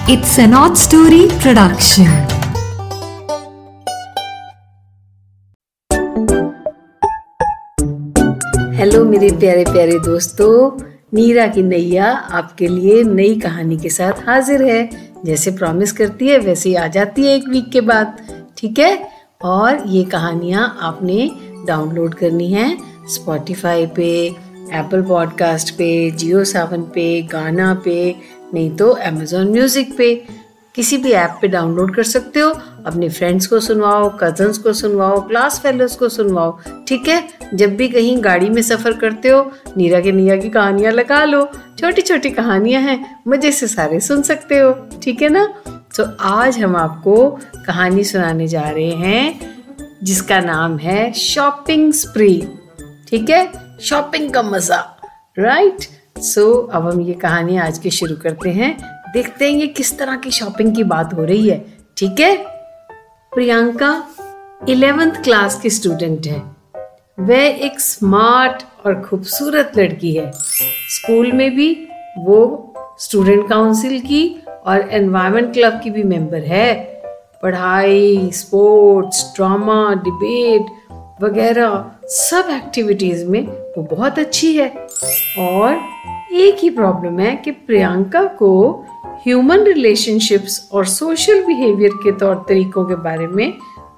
It's an odd story production. Hello मेरे प्यारे प्यारे दोस्तों। नीरा की नैया आपके लिए नई कहानी के साथ हाजिर है। जैसे प्रॉमिस करती है, वैसे ही आ जाती है एक वीक के बाद। ठीक है? और ये कहानियाँ आपने डाउनलोड करनी है स्पॉटिफाई पे एप्पल पॉडकास्ट पे जियो सावन पे गाना पे नहीं तो अमेजोन म्यूज़िक पे किसी भी ऐप पे डाउनलोड कर सकते हो। अपने फ्रेंड्स को सुनवाओ कजन्स को सुनवाओ क्लास फेलोज को सुनवाओ, ठीक है? जब भी कहीं गाड़ी में सफ़र करते हो, नीरा के निया की कहानियाँ लगा लो। छोटी छोटी कहानियाँ हैं, मज़े से सारे सुन सकते हो, ठीक है ना? तो आज हम आपको कहानी सुनाने जा रहे हैं, जिसका नाम है शॉपिंग स्प्री, ठीक है? शॉपिंग का मज़ा राइट सो so, अब हम ये कहानी आज की शुरू करते हैं। देखते हैं ये किस तरह की शॉपिंग की बात हो रही है। ठीक है? प्रियंका इलेवेंथ क्लास की स्टूडेंट है। वह एक स्मार्ट और खूबसूरत लड़की है। स्कूल में भी वो स्टूडेंट काउंसिल की और एनवायरमेंट क्लब की भी मेंबर है। पढ़ाई स्पोर्ट्स ड्रामा डिबेट वगैरह, सब एक्टिविटीज़ में वो बहुत अच्छी है। और एक ही प्रॉब्लम है कि प्रियंका को ह्यूमन रिलेशनशिप्स और सोशल बिहेवियर के तौर तरीकों के बारे में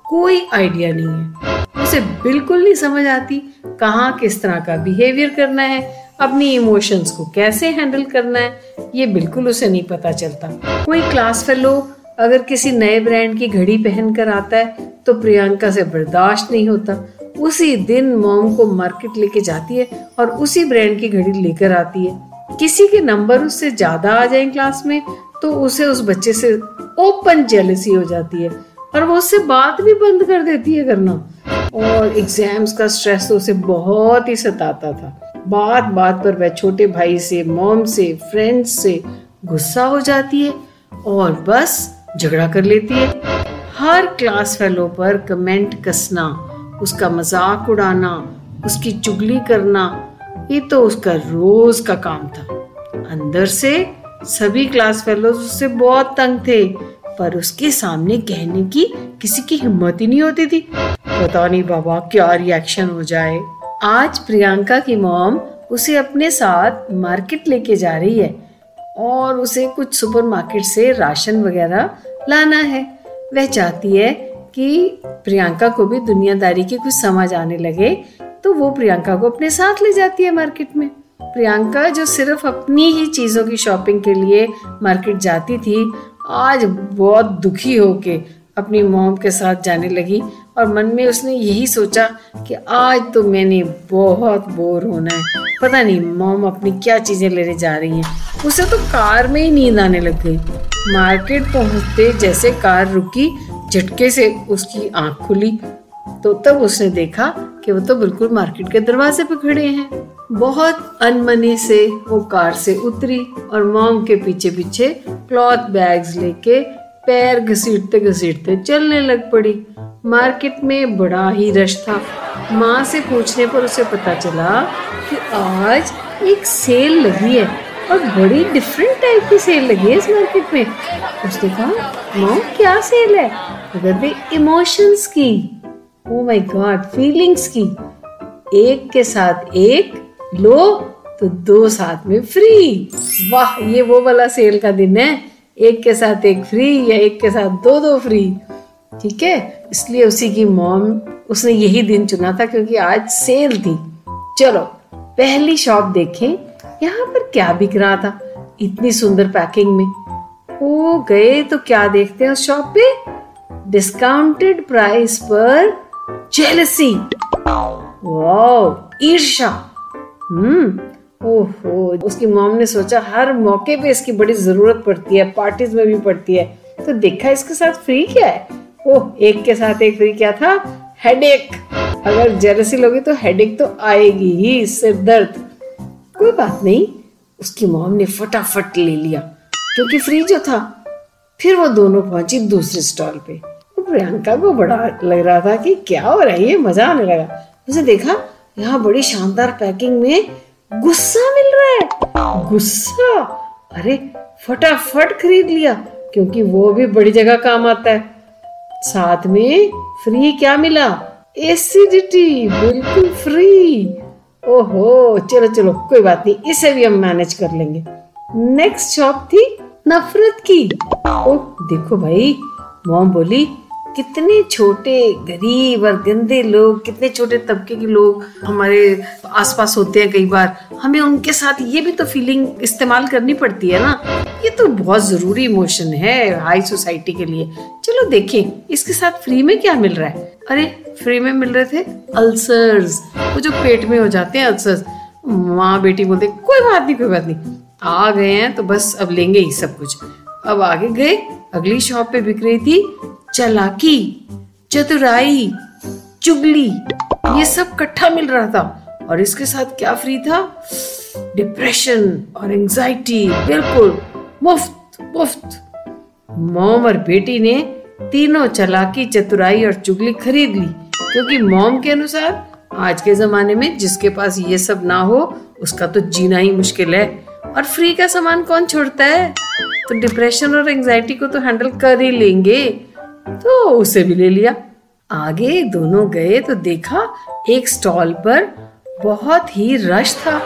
कोई आइडिया नहीं है। उसे बिल्कुल नहीं समझ आती कहाँ किस तरह का बिहेवियर करना है, अपनी इमोशंस को कैसे हैंडल करना है, ये बिल्कुल उसे नहीं पता चलता। कोई क्लास फेलो अगर किसी नए ब्रांड की घड़ी पहनकर आता है तो प्रियंका से बर्दाश्त नहीं होता। उसी दिन मॉम को मार्केट लेके जाती है और उसी ब्रांड की घड़ी लेकर आती है। किसी के नंबर उससे ज़्यादा आ जाए क्लास में तो उसे उस बच्चे से ओपन जेलसी हो जाती है और वो उससे बात भी बंद कर देती है करना। और एग्ज़ाम्स का स्ट्रेस तो उसे बहुत ही सताता था। बात बात पर वह छोटे भाई से मॉम से फ्रेंड्स से गुस्सा हो जाती है और बस झगड़ा कर लेती है। हर क्लास फेलो पर कमेंट कसना, उसका मज़ाक उड़ाना, उसकी चुगली करना, ये तो उसका रोज का काम था। अंदर से सभी क्लास फेलोज उससे बहुत तंग थे, पर उसके सामने कहने की किसी की हिम्मत ही नहीं होती थी। पता नहीं बाबा क्या रिएक्शन हो जाए। आज प्रियंका की मॉम उसे अपने साथ मार्केट लेके जा रही है। और उसे कुछ सुपरमार्केट से राशन वगैरह लाना है। वह चाहती है कि प्रियंका को भी दुनियादारी की कुछ समझ आने लगे तो वो प्रियंका को अपने साथ ले जाती है मार्केट में। प्रियंका जो सिर्फ़ अपनी ही चीज़ों की शॉपिंग के लिए मार्केट जाती थी, आज बहुत दुखी होके अपनी मोम के साथ जाने लगी। और मन में उसने यही सोचा कि आज तो मैंने बहुत बोर होना है। पता नहीं मॉम अपनी क्या चीज़ें लेने जा रही हैं। उसे तो कार में ही नींद आने लग गई। मार्केट पहुँचते जैसे कार रुकी, झटके से उसकी आँख खुली। तो तब उसने देखा कि वो तो बिल्कुल मार्केट के दरवाजे पे खड़े हैं। बहुत अनमनी से वो कार से उतरी और मॉम के पीछे पीछे क्लॉथ बैग्स लेके पैर घसीटते घसीटते चलने लग पड़ी। मार्केट में बड़ा ही रश था। माँ से पूछने पर उसे पता चला कि आज एक सेल लगी है और बड़ी डिफरेंट टाइप की सेल लगी है इस मार्केट में। उसने कहा मॉम क्या सेल है? कहते इमोशंस की ओ माय गॉड फीलिंग्स की, एक के साथ एक लो तो दो साथ में फ्री वाह, ये वो वाला सेल का दिन है। एक के साथ एक फ्री या एक के साथ दो दो फ्री ठीक है? इसलिए उसी की मॉम उसने यही दिन चुना था क्योंकि आज सेल थी। चलो, पहली शॉप देखें, यहाँ पर क्या बिक रहा था? इतनी सुंदर पैकिंग में। ओ गए तो क्या देखते हैं उस शॉप पे? डिस्काउंटेड प्राइस पर जेलसी वाओ ईर्षा हम्म ओहो, उसकी मॉम ने सोचा हर मौके पे इसकी बड़ी ज़रूरत पड़ती है पार्टीज़ में भी पड़ती है। तो देखा इसके साथ फ्री क्या है? ओह, एक के साथ एक, फ्री क्या था? हेडेक अगर जेलसी लोगे तो हेडेक तो आएगी ही सिर दर्द। कोई बात नहीं, उसकी मॉम ने फटाफट ले लिया, क्योंकि फ्री जो था। फिर वो दोनों पहुँची दूसरे स्टॉल पे। प्रियंका को बड़ा लग रहा था कि क्या हो रहा है, ये मज़ा आने लगा। उसे देखा, यहाँ बड़ी शानदार पैकिंग में गुस्सा मिल रहा है। गुस्सा? अरे, फटाफट खरीद लिया, क्योंकि वो भी बड़ी जगह काम आता है। साथ में फ्री क्या मिला? एसिडिटी बिल्कुल फ्री ओहो, चलो चलो, कोई बात नहीं, इसे भी हम मैनेज कर लेंगे। नेक्स्ट शॉप थी नफरत की। ओ, देखो भाई, मॉम बोली कितने छोटे गरीब और गंदे लोग, कितने छोटे तबके के लोग हमारे आसपास होते हैं कई बार। हमें उनके साथ ये भी तो फीलिंग इस्तेमाल करनी पड़ती है ना। ये तो बहुत ज़रूरी इमोशन है हाई सोसाइटी के लिए। चलो देखें, इसके साथ फ्री में क्या मिल रहा है? अरे फ्री में मिल रहे थे अल्सर्स वो जो पेट में हो जाते हैं अल्सर्स माँ बेटी बोलते कोई बात नहीं, कोई बात नहीं। आ गए हैं तो बस अब लेंगे ही सब कुछ। अब आगे गए, अगली शॉप पे बिक रही थी चलाकी, चतुराई, चुगली, ये सब इकट्ठा मिल रहा था। और इसके साथ क्या फ्री था? डिप्रेशन और एंजाइटी बिल्कुल मुफ़्त मुफ़्त। मॉम और बेटी ने तीनों चलाकी, चतुराई और चुगली खरीद ली, क्योंकि मॉम के अनुसार आज के जमाने में जिसके पास ये सब ना हो, उसका तो जीना ही मुश्किल है। और फ्री का सामान कौन छोड़ता है? तो डिप्रेशन और एंजाइटी को तो हैंडल कर ही लेंगे। तो उसे भी ले लिया। आगे दोनों गए तो देखा एक स्टॉल पर बहुत ही रश था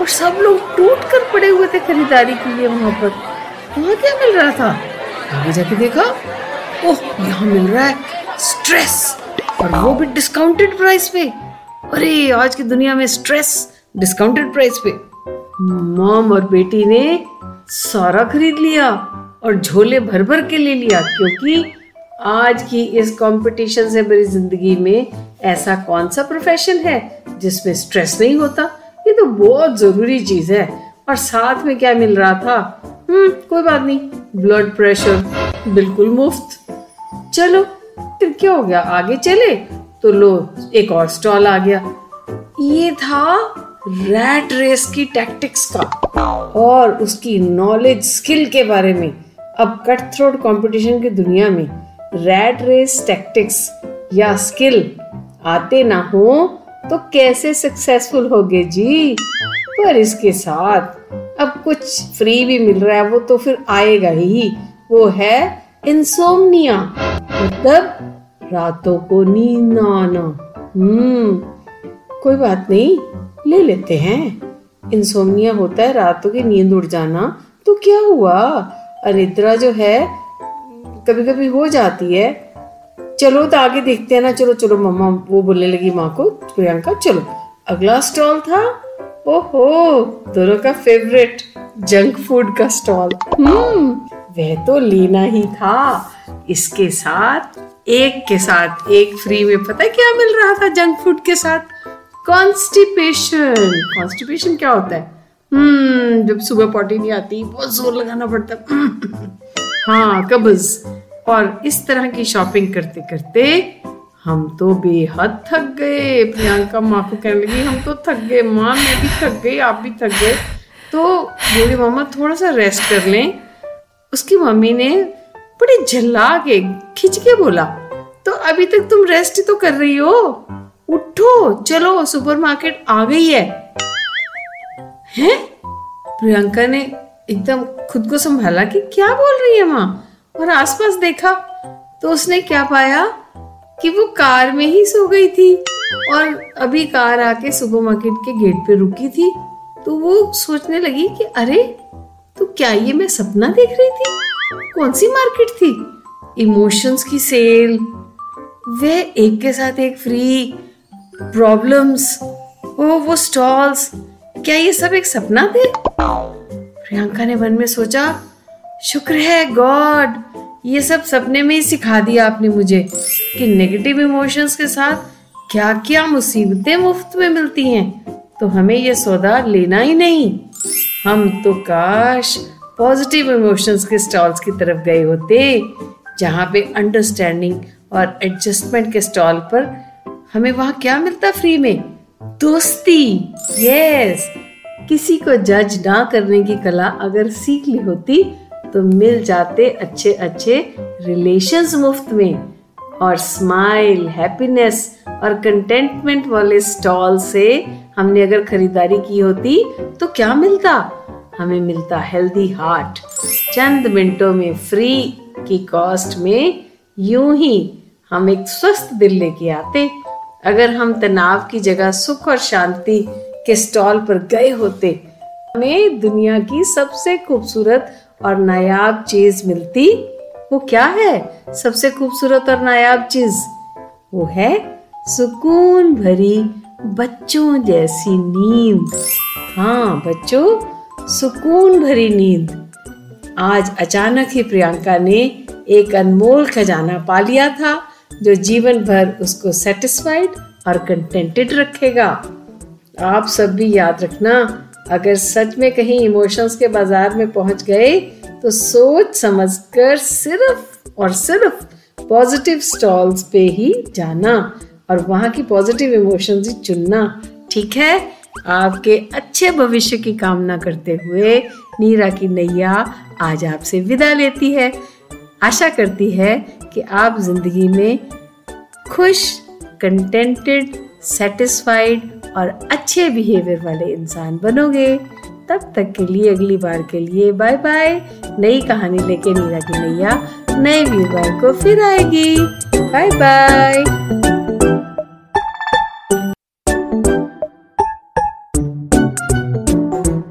और सब लोग टूट कर पड़े हुए थे खरीदारी के लिए वहाँ पर। वहाँ क्या मिल रहा था? आगे जाके देखा, ओह, यहाँ मिल रहा है स्ट्रेस और वो भी डिस्काउंटेड प्राइस पे। अरे, आज की दुनिया में स्ट्रेस डिस्काउंटेड प्राइस पे। मॉम और बेटी ने सारा खरीद लिया और झोले भर भर के ले लिया, क्योंकि आज की इस कंपटीशन से भरी ज़िंदगी में ऐसा कौन सा प्रोफेशन है जिसमें स्ट्रेस नहीं होता? ये तो बहुत ज़रूरी चीज़ है। और साथ में क्या मिल रहा था? हम्म कोई बात नहीं। ब्लड प्रेशर बिल्कुल मुफ़्त। चलो, फिर क्या हो गया? आगे चले? तो लो, एक और स्टॉल आ गया। ये था रैट रेस की टैक्टिक्स का और उसकी नॉलेज स्किल के बारे में। अब कट थ्रोट कॉम्पिटिशन की दुनिया में रैट रेस टैक्टिक्स या स्किल आते ना हो तो कैसे सक्सेसफुल होगे जी? पर इसके साथ अब कुछ फ्री भी मिल रहा है, वो तो फिर आएगा ही। वो है इंसोमनिया मतलब रातों को नींद आना। हम्म कोई बात नहीं, ले लेते हैं। इंसोमनिया होता है रातों की नींद उड़ जाना तो क्या हुआ? अनिद्रा जो है कभी कभी हो जाती है। चलो तो आगे देखते हैं ना, चलो चलो, मम्मा वो बोलने लगी माँ को, प्रियंका, चलो। अगला स्टॉल था। ओहो, दोनों का फेवरेट जंक फ़ूड का स्टॉल हम्म वह तो लेना ही था। इसके साथ, एक के साथ, एक फ्री में पता क्या मिल रहा था जंक फ़ूड के साथ? कॉन्स्टिपेशन कॉन्स्टिपेशन क्या होता है? हम्म जब सुबह पॉटी नहीं आती, बहुत ज़ोर लगाना पड़ता। हाँ कब्ज। और इस तरह की शॉपिंग करते करते हम तो बेहद थक गए। प्रियंका माँ को कहने लगी, हम तो थक गए, माँ, मैं भी थक गई, आप भी थक गए। तो बोली मामा थोड़ा सा रेस्ट कर लें। उसकी मम्मी ने बड़ी झल्ला के खिंच के बोला तो अभी तक तुम रेस्ट तो कर रही हो? उठो, चलो, सुपरमार्केट आ गई है। हैं? प्रियंका ने एकदम खुद को संभाला कि क्या बोल रही है माँ? और आसपास देखा तो उसने क्या पाया कि वो कार में ही सो गई थी। और अभी कार आके सुपरमार्केट के गेट पे रुकी थी तो वो सोचने लगी कि अरे तो क्या ये मैं सपना देख रही थी? कौन सी मार्केट थी? इमोशंस की सेल वे एक के साथ एक फ्री, प्रॉब्लम्स, ओ, वो स्टॉल्स, क्या ये सब एक सपना थे? प्रियंका ने मन में सोचा, शुक्र है, गॉड, ये सब सपने में ही सिखा दिया आपने मुझे कि नेगेटिव इमोशंस के साथ क्या क्या मुसीबतें मुफ़्त में मिलती हैं। तो हमें ये सौदा लेना ही नहीं। हम तो काश पॉजिटिव इमोशंस के स्टॉल्स की तरफ़ गए होते, जहाँ पे अंडरस्टैंडिंग और एडजस्टमेंट के स्टॉल पर हमें वहाँ क्या मिलता फ्री में? दोस्ती यस किसी को जज ना करने की कला अगर सीख ली होती तो मिल जाते अच्छे अच्छे रिलेशंस मुफ़्त में। और स्माइल हैप्पीनेस और कंटेंटमेंट वाले स्टॉल से हमने अगर खरीदारी की होती तो क्या मिलता? हमें मिलता हेल्दी हार्ट चंद मिनटों में फ्री की कॉस्ट में यूँ ही हम एक स्वस्थ दिल लेके आते। अगर हम तनाव की जगह सुख और शांति के स्टॉल पर गए होते। हमें दुनिया की सबसे खूबसूरत और नायाब चीज़ मिलती। वो क्या है? सबसे खूबसूरत और नायाब चीज़? वो है सुकून भरी बच्चों जैसी नींद। हाँ बच्चों, सुकून भरी नींद। आज अचानक ही प्रियंका ने एक अनमोल खजाना पा लिया था, जो जीवन भर उसको सेटिस्फाइड और कंटेंटेड रखेगा। आप सब भी याद रखना, अगर सच में कहीं इमोशंस के बाज़ार में पहुँच गए तो सोच समझकर सिर्फ़ और सिर्फ़ पॉजिटिव स्टॉल्स पे ही जाना और वहाँ की पॉजिटिव इमोशंस ही चुनना, ठीक है? आपके अच्छे भविष्य की कामना करते हुए नीरा की नैया आज आपसे विदा लेती है। आशा करती है कि आप ज़िंदगी में खुश कंटेंटेड सेटिस्फाइड और अच्छे बिहेवियर वाले इंसान बनोगे। तब तक के लिए, अगली बार के लिए बाय बाय नई कहानी लेके नीरा की नैया नए व्यूवर को फिर आएगी। Bye bye